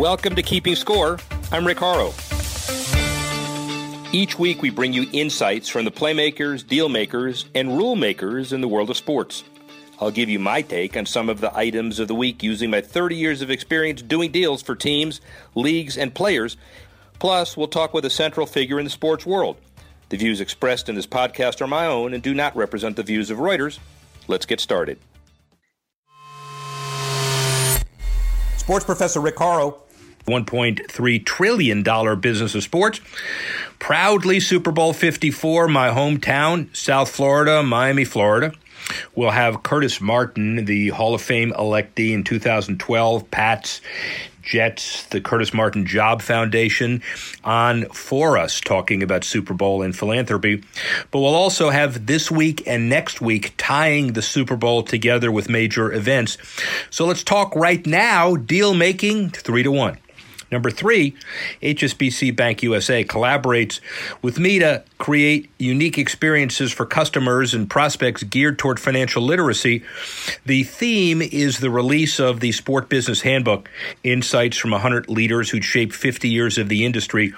Welcome to Keeping Score. I'm Rick Horrow. Each week, we bring you insights from the playmakers, deal makers, and rule makers in the world of sports. I'll give you my take on some of the items of the week using my 30 years of experience doing deals for teams, leagues, and players. Plus, we'll talk with a central figure in the sports world. The views expressed in this podcast are my own and do not represent the views of Reuters. Let's get started. Sports professor Rick Horrow. $1.3 trillion business of sports. Proudly Super Bowl 54, my hometown, South Florida, Miami, Florida. We'll have Curtis Martin, the Hall of Fame electee in 2012, Pats, Jets, the Curtis Martin Job Foundation on for us talking about Super Bowl and philanthropy. But we'll also have this week and next week tying the Super Bowl together with major events. So let's talk right now deal making three to one. Number three, HSBC Bank USA collaborates with me to create unique experiences for customers and prospects geared toward financial literacy. The theme is the release of the Sport Business Handbook, insights from 100 leaders who'd shaped 50 years of the industry,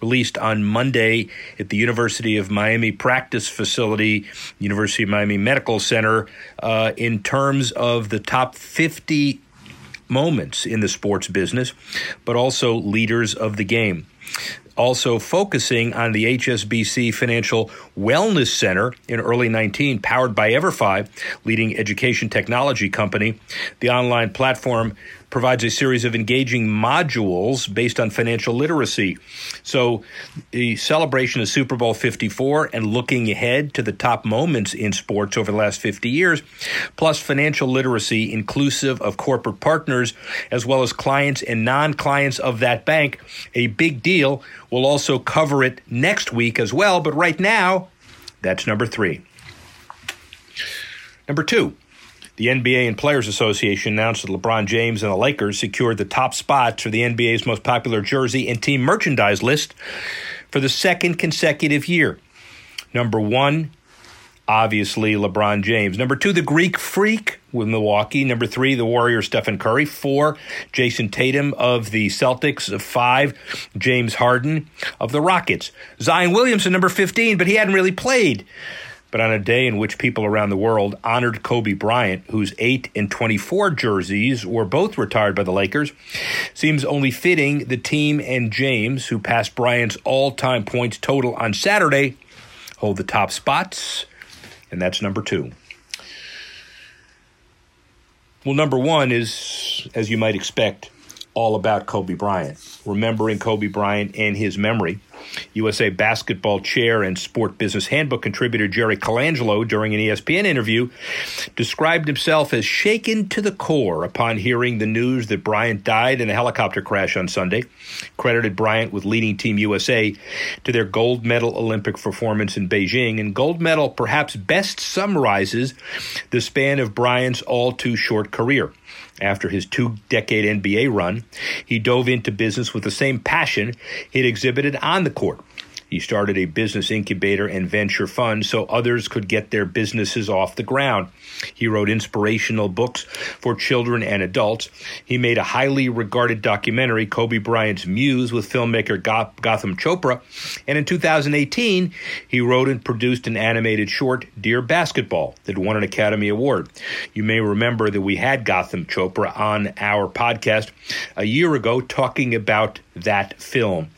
released on Monday at the University of Miami Practice Facility, University of Miami Medical Center, uh, in terms of the top 50 moments in the sports business, but also leaders of the game. Also focusing on the HSBC Financial Wellness Center in early 19, powered by EverFi, leading education technology company. The online platform provides a series of engaging modules based on financial literacy. So, the celebration of Super Bowl 54 and looking ahead to the top moments in sports over the last 50 years, plus financial literacy inclusive of corporate partners as well as clients and non clients of that bank, a big deal. We'll also cover it next week as well, but right now, that's number three. Number two, the NBA and Players Association announced that LeBron James and the Lakers secured the top spots for the NBA's most popular jersey and team merchandise list for the second consecutive year. Number one, obviously LeBron James. Number two, the Greek Freak with Milwaukee. Number three, the Warrior Stephen Curry. Four, Jayson Tatum of the Celtics. Five, James Harden of the Rockets. Zion Williamson, number 15, but he hadn't really played but on a day in which people around the world honored Kobe Bryant, whose 8 and 24 jerseys were both retired by the Lakers, seems only fitting the team and James, who passed Bryant's all time points total on Saturday, hold the top spots, and that's number two. Well, number one is, as you might expect, all about Kobe Bryant, remembering Kobe Bryant and his memory. USA Basketball Chair and Sport Business Handbook contributor Jerry Colangelo, during an ESPN interview, described himself as shaken to the core upon hearing the news that Bryant died in a helicopter crash on Sunday. Credited Bryant with leading Team USA to their gold medal Olympic performance in Beijing, and gold medal perhaps best summarizes the span of Bryant's all too short career. After his two decade NBA run, he dove into business with the same passion he'd exhibited on the court. He started a business incubator and venture fund so others could get their businesses off the ground. He wrote inspirational books for children and adults. He made a highly regarded documentary, Kobe Bryant's Muse, with filmmaker Gotham Chopra. And in 2018, he wrote and produced an animated short, Dear Basketball, that won an Academy Award. You may remember that we had Gotham Chopra on our podcast a year ago talking about that film.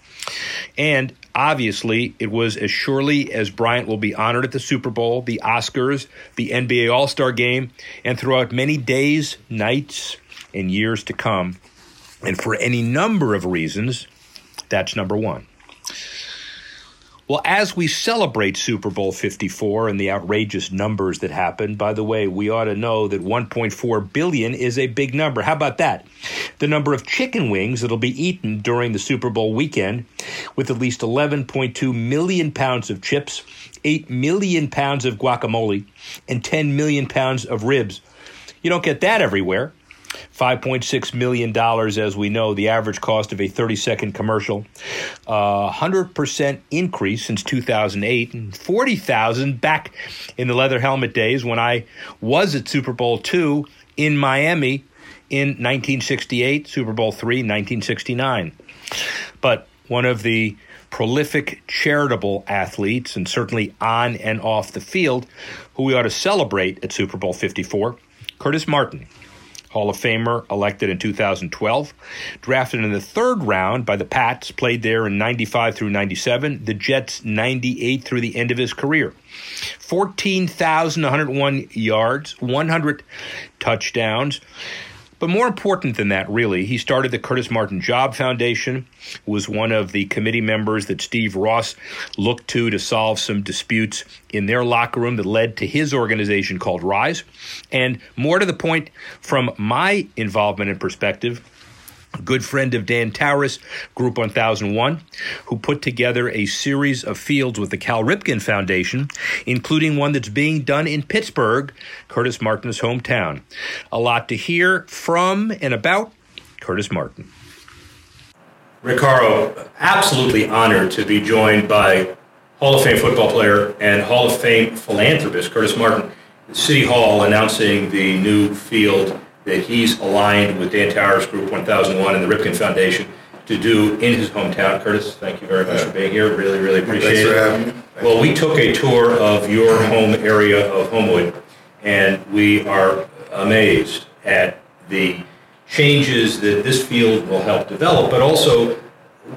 And Obviously, it was as surely as Bryant will be honored at the Super Bowl, the Oscars, the NBA All Star game, and throughout many days, nights, and years to come. And for any number of reasons, that's number one. Well, as we celebrate Super Bowl 54 and the outrageous numbers that happened, by the way, we ought to know that 1.4 billion is a big number. How about that? The number of chicken wings that'll be eaten during the Super Bowl weekend, with at least 11.2 million pounds of chips, 8 million pounds of guacamole, and 10 million pounds of ribs. You don't get that everywhere. $5.6 million, as we know, the average cost of a 30 second commercial. Uh, 100% increase since 2008, and 40,000 back in the leather helmet days when I was at Super Bowl II in Miami in 1968, Super Bowl three, 1969. But one of the prolific charitable athletes, and certainly on and off the field, who we ought to celebrate at Super Bowl 54, Curtis Martin. Hall of Famer, elected in 2012. Drafted in the third round by the Pats, played there in 95 through 97, the Jets 98 through the end of his career. 14,101 yards, 100 touchdowns. But more important than that, really, he started the Curtis Martin Job Foundation, was one of the committee members that Steve Ross looked to to solve some disputes in their locker room that led to his organization called Rise. And more to the point, from my involvement and perspective, good friend of Dan Towriss, Group 1001, who put together a series of fields with the Cal Ripken Foundation, including one that's being done in Pittsburgh, Curtis Martin's hometown. A lot to hear from and about Curtis Martin. Rick Horrow, absolutely honored to be joined by Hall of Fame football player and Hall of Fame philanthropist Curtis Martin. City Hall announcing the new field that he's aligned with Dan Towriss Group 1001 and the Ripken Foundation to do in his hometown. Curtis, thank you very much for being here. Really, really appreciate it. Well, we took a tour of your home area of Homewood, and we are amazed at the changes that this field will help develop, but also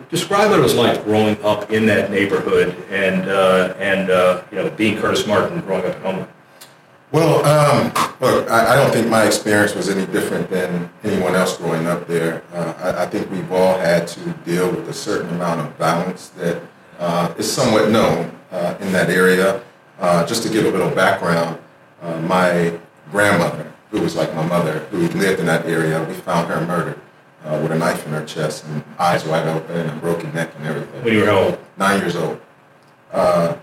describe what it was like growing up in that neighborhood and uh, and uh, you know being Curtis Martin growing up in Homewood. Well, um, look, I, I, don't think my experience was any different than anyone else growing up there. Uh, I, I, think we've all had to deal with a certain amount of violence that uh, is somewhat known uh, in that area. Uh, just to give a little background, uh, my grandmother, who was like my mother, who lived in that area, we found her murdered uh, with a knife in her chest and eyes wide open and a broken neck and everything. When you were how old? Nine years old.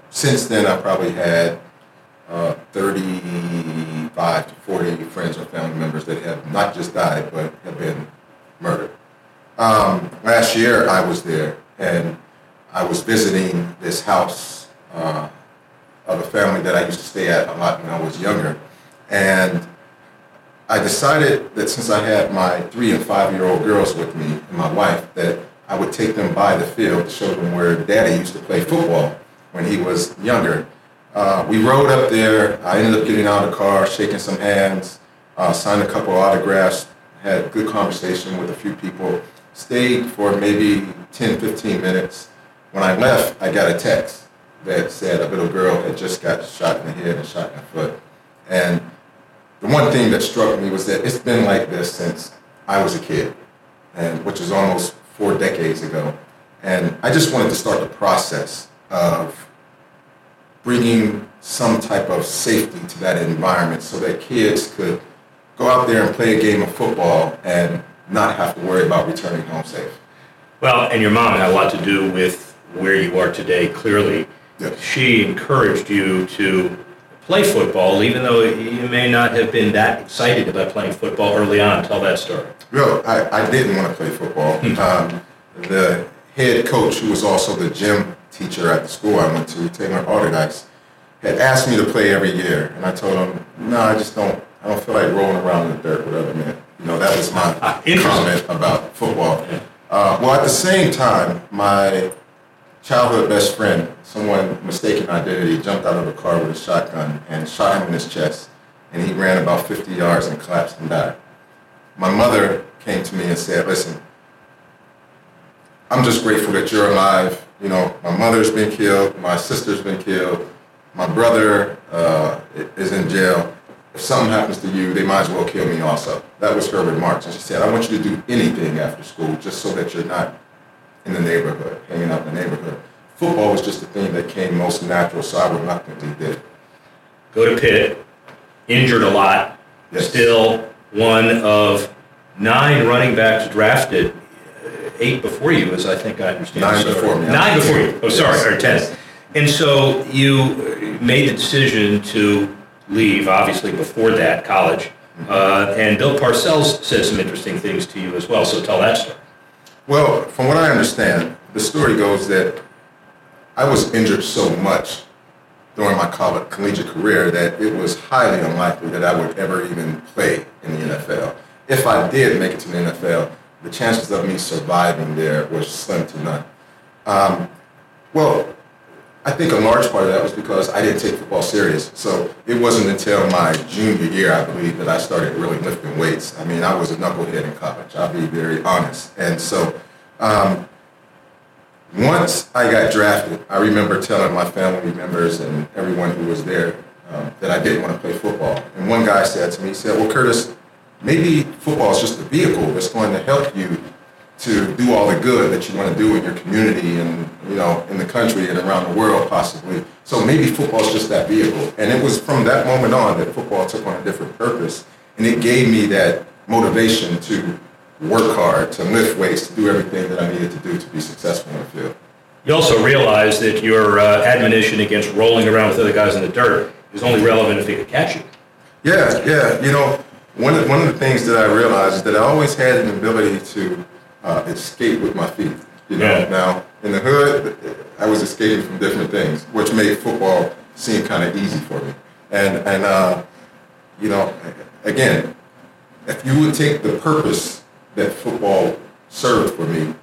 since then, I probably had uh, 35 to 40 friends or family members that have not just died, but have been murdered. Um, last year, I was there, and I was visiting this house uh, of a family that I used to stay at a lot when I was younger. And I decided that since I had my three and five year old girls with me and my wife, that I would take them by the field to show them where daddy used to play football when he was younger. Uh, we rode up there. I ended up getting out of the car, shaking some hands, uh, signed a couple autographs, had a good conversation with a few people, stayed for maybe 10, 15 minutes. When I left, I got a text that said a little girl had just got shot in the head and shot in the foot. And the one thing that struck me was that it's been like this since I was a kid, and which is almost four decades ago. And I just wanted to start the process of bringing some type of safety to that environment so that kids could go out there and play a game of football and not have to worry about returning home safe. Well, and your mom had a lot to do with where you are today, clearly. Yes. She encouraged you to play football, even though you may not have been that excited about playing football early on. Tell that story. Well, I, I didn't want to play football. Hmm. um, the head coach, who was also the gym teacher at the school I went to, Taylor Alderdice, had asked me to play every year, and I told him, no, I just don't. I don't feel like rolling around in the dirt with other men. You know, that was my comment about football. Uh, well, at the same time, my childhood best friend, someone mistaken identity, jumped out of a car with a shotgun and shot him in his chest, and he ran about 50 yards and collapsed and died. My mother came to me and said, listen, I'm just grateful that you're alive. You know, my mother's been killed, my sister's been killed, my brother uh, is in jail. If something happens to you, they might as well kill me also. That was her remarks. And she said, I want you to do anything after school just so that you're not in the neighborhood, hanging out in the neighborhood. Football was just the thing that came most natural, so I reluctantly did. Go to Pitt, injured a lot, yes. still one of nine running backs drafted eight before you, as I think I understand. Nine before me. Nine before you. Oh, sorry, or ten. And so you made the decision to leave, obviously before that, college. Uh, and Bill Parcells said some interesting things to you as well. So tell that story. Well, from what I understand, the story goes that I was injured so much during my college, collegiate career that it was highly unlikely that I would ever even play in the NFL. if I did make it to the NFL, the chances of me surviving there were slim to none. Um, well, I think a large part of that was because I didn't take football serious. So it wasn't until my junior year, I believe, that I started really lifting weights. I mean, I was a knucklehead in college. I'll be very honest. And so um, once I got drafted, I remember telling my family members and everyone who was there um, that I didn't want to play football. And one guy said to me, he said, well, Curtis, maybe football is just a vehicle that's going to help you to do all the good that you want to do in your community and you know in the country and around the world possibly. So maybe football is just that vehicle. And it was from that moment on that football took on a different purpose, and it gave me that motivation to work hard, to lift weights, to do everything that I needed to do to be successful in the field. You also realize that your uh, admonition against rolling around with other guys in the dirt is only relevant if they could catch you. Yeah, yeah. You know, one of, one of the things that I realized is that I always had an ability to uh, escape with my feet. You know, yeah. now in the hood, I was escaping from different things, which made football seem kind of easy for me. And and uh, you know, again, if you would take the purpose that football served for me,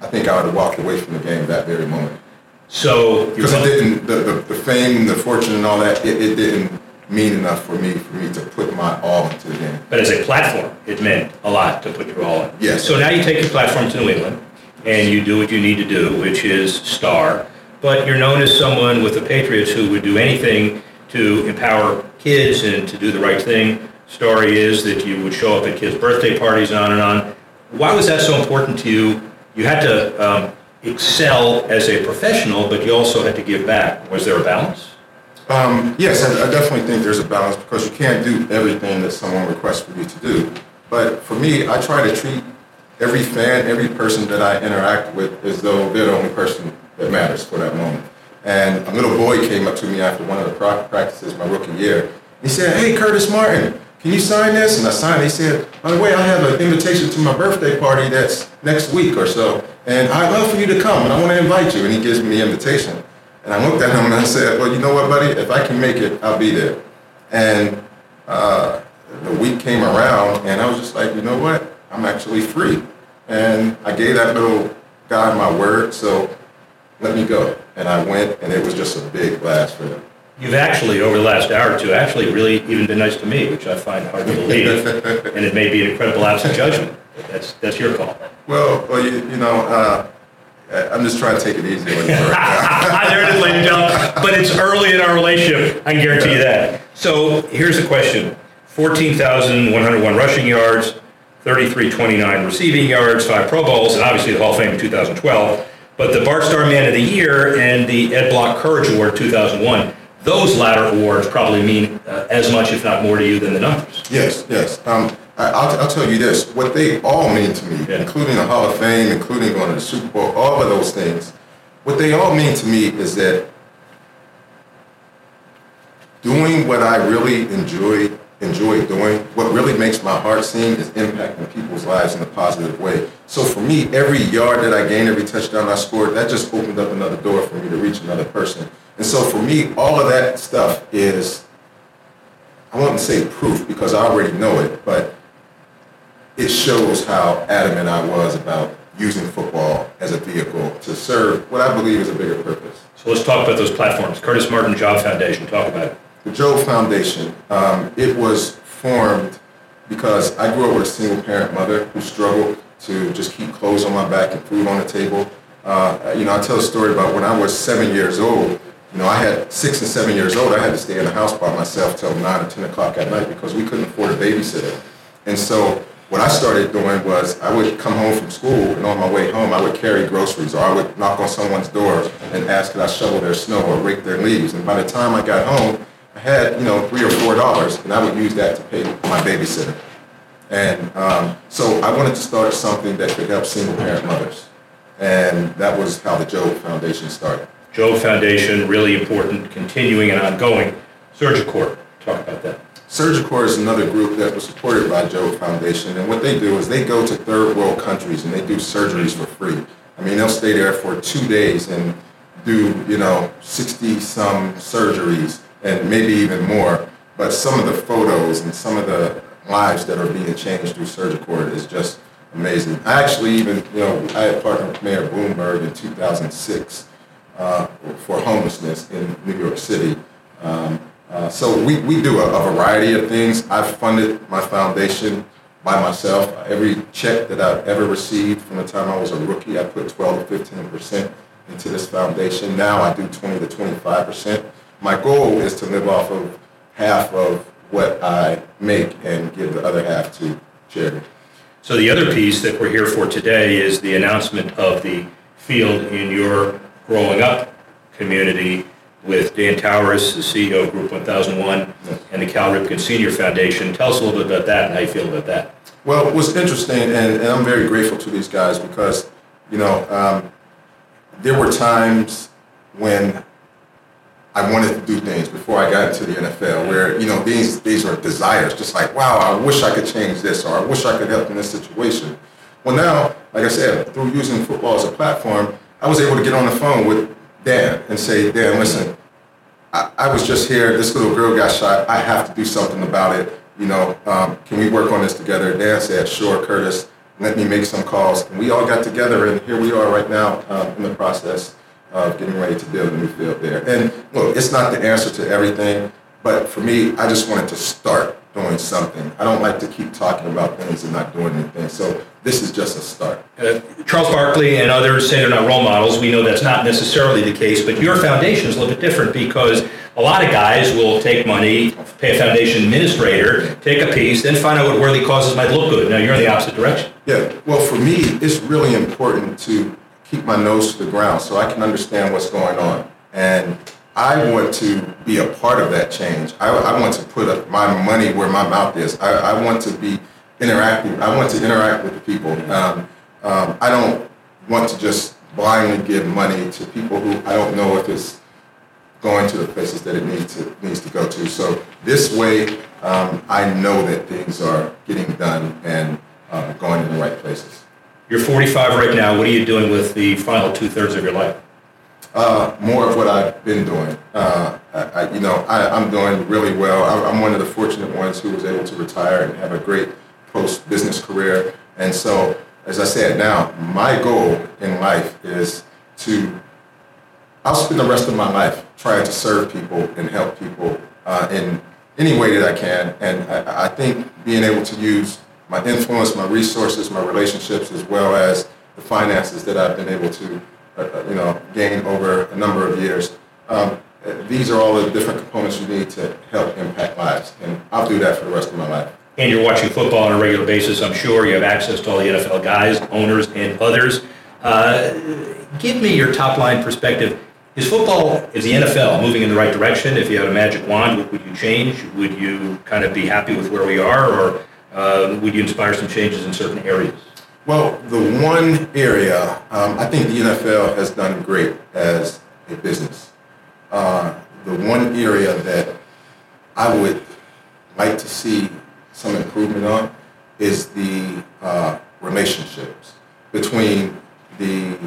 I think I would have walked away from the game that very moment. So because it didn't the, the, the fame, the fortune, and all that, it, it didn't mean enough for me for me to put my all into the game. But as a platform, it meant a lot to put your all in. Yes. So now you take your platform to New England, and you do what you need to do, which is star. But you're known as someone with the Patriots who would do anything to empower kids and to do the right thing. Story is that you would show up at kids' birthday parties and on and on. Why was that so important to you? You had to um, excel as a professional, but you also had to give back. Was there a balance? Um, yes, I, I, definitely think there's a balance because you can't do everything that someone requests for you to do. But for me, I try to treat every fan, every person that I interact with as though they're the only person that matters for that moment. And a little boy came up to me after one of the practices my rookie year. He said, hey, Curtis Martin, can you sign this? And I signed. He said, by the way, I have an invitation to my birthday party that's next week or so. And I'd love for you to come, and I want to invite you. And he gives me the invitation. And I looked at him and I said, well, you know what, buddy? If I can make it, I'll be there. And uh, the week came around, and I was just like, you know what? I'm actually free. And I gave that little guy my word, so let me go. And I went, and it was just a big blast for him. You've actually, over the last hour or two, actually really even been nice to me, which I find hard to believe. and it may be an incredible lapse of judgment. That's, that's your call. Well, well you, you know, uh, I'm just trying to take it easy there it is, ladies and gentlemen. But it's early in our relationship. I can guarantee you that. So here's the question: 14,101 rushing yards, 3329 receiving yards, five Pro Bowls, and obviously the Hall of Fame in 2012. But the Bart Starr Man of the Year and the Ed Block Courage Award 2001 those latter awards probably mean uh, as much, if not more, to you than the numbers. Yes, yes. Um, I, will tell you this: what they all mean to me, yeah. including the Hall of Fame, including going to the Super Bowl, all of those things. What they all mean to me is that doing what I really enjoy enjoy doing, what really makes my heart sing is impacting people's lives in a positive way. So for me, every yard that I gained, every touchdown I scored, that just opened up another door for me to reach another person. And so for me, all of that stuff is, I wouldn't say proof because I already know it, but it shows how adamant I was about using football as a vehicle to serve what I believe is a bigger purpose. So let's talk about those platforms. Curtis Martin Job Foundation, talk about it. The Job Foundation, um, it was formed because I grew up with a single parent mother who struggled to just keep clothes on my back and food on the table. Uh, you know, I tell a story about when I was seven years old, you know, I had six and seven years old, I had to stay in the house by myself till nine or 10 o'clock at night because we couldn't afford a babysitter. And so what I started doing was I would come home from school and on my way home I would carry groceries or I would knock on someone's door and ask could I shovel their snow or rake their leaves. And by the time I got home, I had, you know, three or four dollars and I would use that to pay my babysitter. And um, so I wanted to start something that could help single parent mothers. And that was how the Job Foundation started. Job Foundation, really important, continuing and ongoing. Surgicorps, talk about that. Surgicorps is another group that was supported by Job Foundation, and what they do is they go to third world countries and they do surgeries for free. I mean, they'll stay there for two days and do, you know, 60 some surgeries and maybe even more. But some of the photos and some of the lives that are being changed through Surgicorps is just amazing. I actually even, you know, I had partnered with Mayor Bloomberg in 2006 uh, for homelessness in New York City. Um, uh, so we, we do a, a, variety of things. I've funded my foundation by myself. Every check that I've ever received from the time I was a rookie, I put 12 to 15 percent into this foundation. Now I do 20 to 25 percent. My goal is to live off of half of what I make and give the other half to charity. So the other piece that we're here for today is the announcement of the field in your growing up community with Dan Towriss, the CEO of Group 1001, and the Cal Ripken Senior Foundation. Tell us a little bit about that and how you feel about that. Well, it was interesting, and, and I'm very grateful to these guys because, you know, um, there were times when I wanted to do things before I got into the NFL where, you know, these, these are desires, just like, wow, I wish I could change this or I wish I could help in this situation. Well, now, like I said, through using football as a platform, I was able to get on the phone with Dan and say, Dan, listen, I, I was just here. This little girl got shot. I have to do something about it. You know, um, can we work on this together? Dan said, sure, Curtis. Let me make some calls. And we all got together, and here we are right now um, in the process of getting ready to build a new field there. And look, it's not the answer to everything, but for me, I just wanted to start doing something. I don't like to keep talking about things and not doing anything. So this is just a start. Uh, Charles Barkley and others say they're not role models. We know that's not necessarily the case, but your foundation is a little bit different because a lot of guys will take money, pay a foundation administrator, take a piece, then find out what worthy causes might look good. Now you're in the opposite direction. Yeah. Well, for me, it's really important to keep my nose to the ground so I can understand what's going on. And I want to be a part of that change. I, I want to put my money where my mouth is. I, I, want to be interacting. I want to interact with the people. Um, um, I don't want to just blindly give money to people who I don't know if it's going to the places that it needs to needs to go to. So this way, um, I know that things are getting done and uh, going in the right places. You're 45 right now. What are you doing with the final two thirds of your life? Uh, more of what I've been doing. Uh, I, you know, I, am doing really well. I'm one of the fortunate ones who was able to retire and have a great post business career. And so, as I said, now my goal in life is to. I'll spend the rest of my life trying to serve people and help people uh, in any way that I can. And I, I think being able to use my influence, my resources, my relationships, as well as the finances that I've been able to, you know, gain over a number of years. Um, these are all the different components you need to help impact lives, and I'll do that for the rest of my life. And you're watching football on a regular basis, I'm sure. You have access to all the NFL guys, owners, and others. Uh, give me your top line perspective. Is football, is the NFL moving in the right direction? If you had a magic wand, would you change? Would you kind of be happy with where we are, or uh, would you inspire some changes in certain areas? Well, the one area, um, I think the NFL has done great as a business. Uh, the one area that I would like to see some improvement on is the uh, relationships between the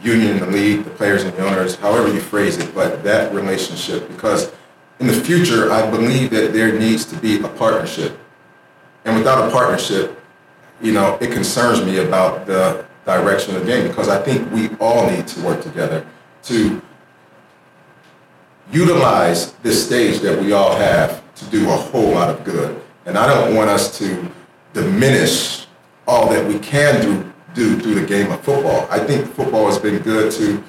union and the league, the players and the owners, however you phrase it, but that relationship, because in the future, I believe that there needs to be a partnership and without a partnership, you know, it concerns me about the direction of the game because I think we all need to work together to utilize this stage that we all have to do a whole lot of good. And I don't want us to diminish all that we can do, do through the game of football. I think football has been good to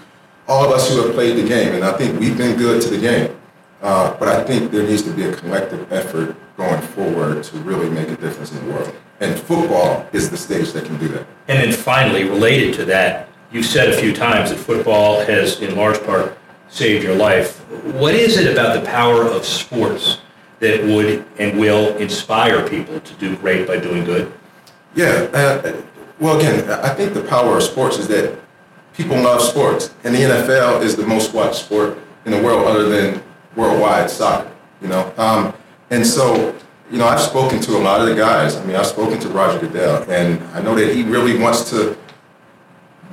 all of us who have played the game, and I think we've been good to the game. Uh, but I think there needs to be a collective effort going forward to really make a difference in the world. And football is the stage that can do that. And then finally, related to that, you've said a few times that football has, in large part, saved your life. What is it about the power of sports that would and will inspire people to do great by doing good? Yeah. Uh, well, again, I think the power of sports is that people love sports, and the NFL is the most watched sport in the world, other than worldwide soccer. You know, um, and so, you know, I've spoken to a lot of the guys. I mean, I've spoken to Roger Goodell, and I know that he really wants to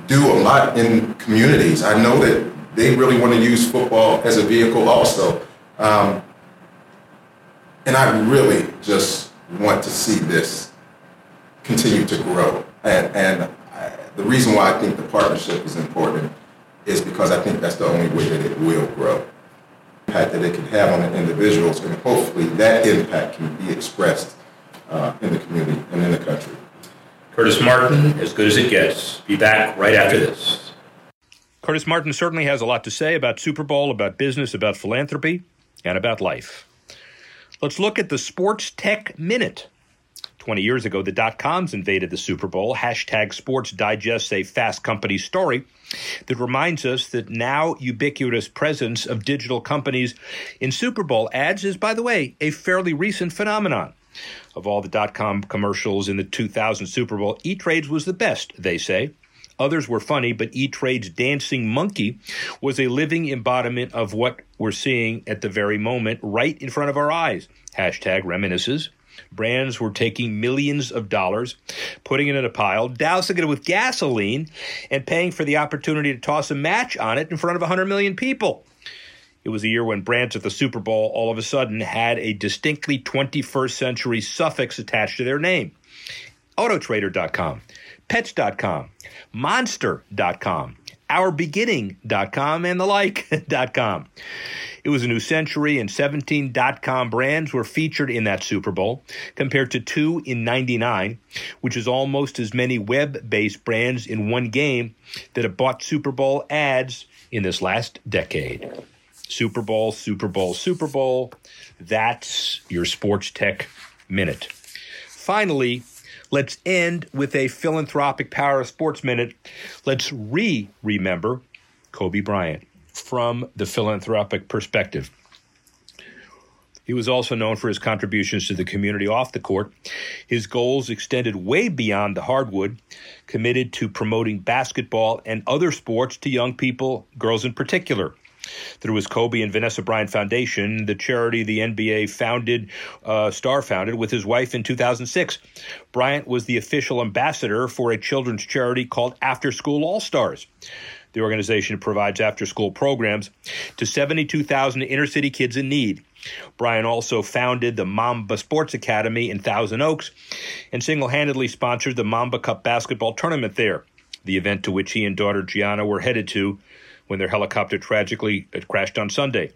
do a lot in communities. I know that they really want to use football as a vehicle also. Um, and I really just want to see this continue to grow. And, and I, the reason why I think the partnership is important is because I think that's the only way that it will grow. Impact that it can have on the individuals, and hopefully that impact can be expressed uh, in the community and in the country. Curtis Martin, as good as it gets. Be back right after this. Curtis Martin certainly has a lot to say about Super Bowl, about business, about philanthropy, and about life. Let's look at the Sports Tech Minute. 20 years ago, the dot coms invaded the Super Bowl. Hashtag Sports Digest, a fast company story that reminds us that now ubiquitous presence of digital companies in Super Bowl ads is, by the way, a fairly recent phenomenon. Of all the dot com commercials in the 2000 Super Bowl, E Trades was the best, they say. Others were funny, but E Trade's dancing monkey was a living embodiment of what we're seeing at the very moment, right in front of our eyes. Hashtag reminisces. Brands were taking millions of dollars, putting it in a pile, dousing it with gasoline, and paying for the opportunity to toss a match on it in front of 100 million people. It was a year when brands at the Super Bowl all of a sudden had a distinctly 21st century suffix attached to their name. Autotrader.com, Pets.com, Monster.com, OurBeginning.com, and the like.com. It was a new century, and 17 dot-com brands were featured in that Super Bowl, compared to two in 99, which is almost as many web-based brands in one game that have bought Super Bowl ads in this last decade. Super Bowl, Super Bowl, Super Bowl. That's your sports tech minute. Finally, let's end with a philanthropic power of sports minute. Let's re remember Kobe Bryant from the philanthropic perspective. He was also known for his contributions to the community off the court. His goals extended way beyond the hardwood, committed to promoting basketball and other sports to young people, girls in particular. Through his Kobe and Vanessa Bryant Foundation, the charity the NBA founded, uh, Star founded with his wife in 2006. Bryant was the official ambassador for a children's charity called After School All Stars. The organization provides after school programs to 72,000 inner city kids in need. Bryant also founded the Mamba Sports Academy in Thousand Oaks and single handedly sponsored the Mamba Cup basketball tournament there, the event to which he and daughter Gianna were headed to when their helicopter tragically uh, crashed on Sunday.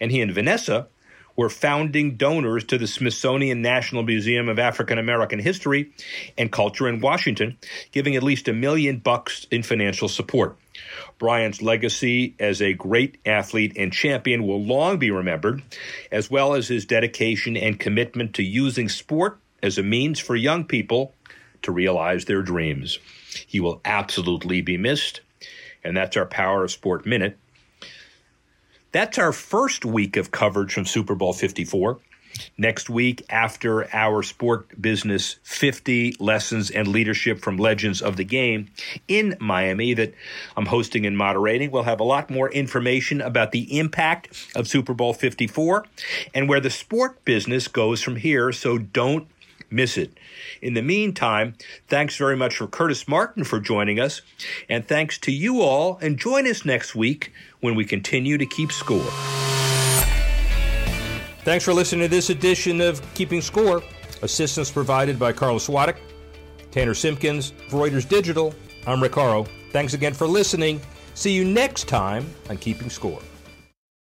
And he and Vanessa were founding donors to the Smithsonian National Museum of African American History and Culture in Washington, giving at least a million bucks in financial support. Bryant's legacy as a great athlete and champion will long be remembered, as well as his dedication and commitment to using sport as a means for young people to realize their dreams. He will absolutely be missed, and that's our Power of Sport Minute. That's our first week of coverage from Super Bowl 54. Next week, after our Sport Business 50 Lessons and Leadership from Legends of the Game in Miami, that I'm hosting and moderating, we'll have a lot more information about the impact of Super Bowl 54 and where the sport business goes from here. So don't miss it. In the meantime, thanks very much for Curtis Martin for joining us, and thanks to you all, and join us next week when we continue to keep score. Thanks for listening to this edition of Keeping Score. Assistance provided by Carlos Swadek, Tanner Simpkins, Reuters Digital. I'm Rick Horrow. Thanks again for listening. See you next time on Keeping Score.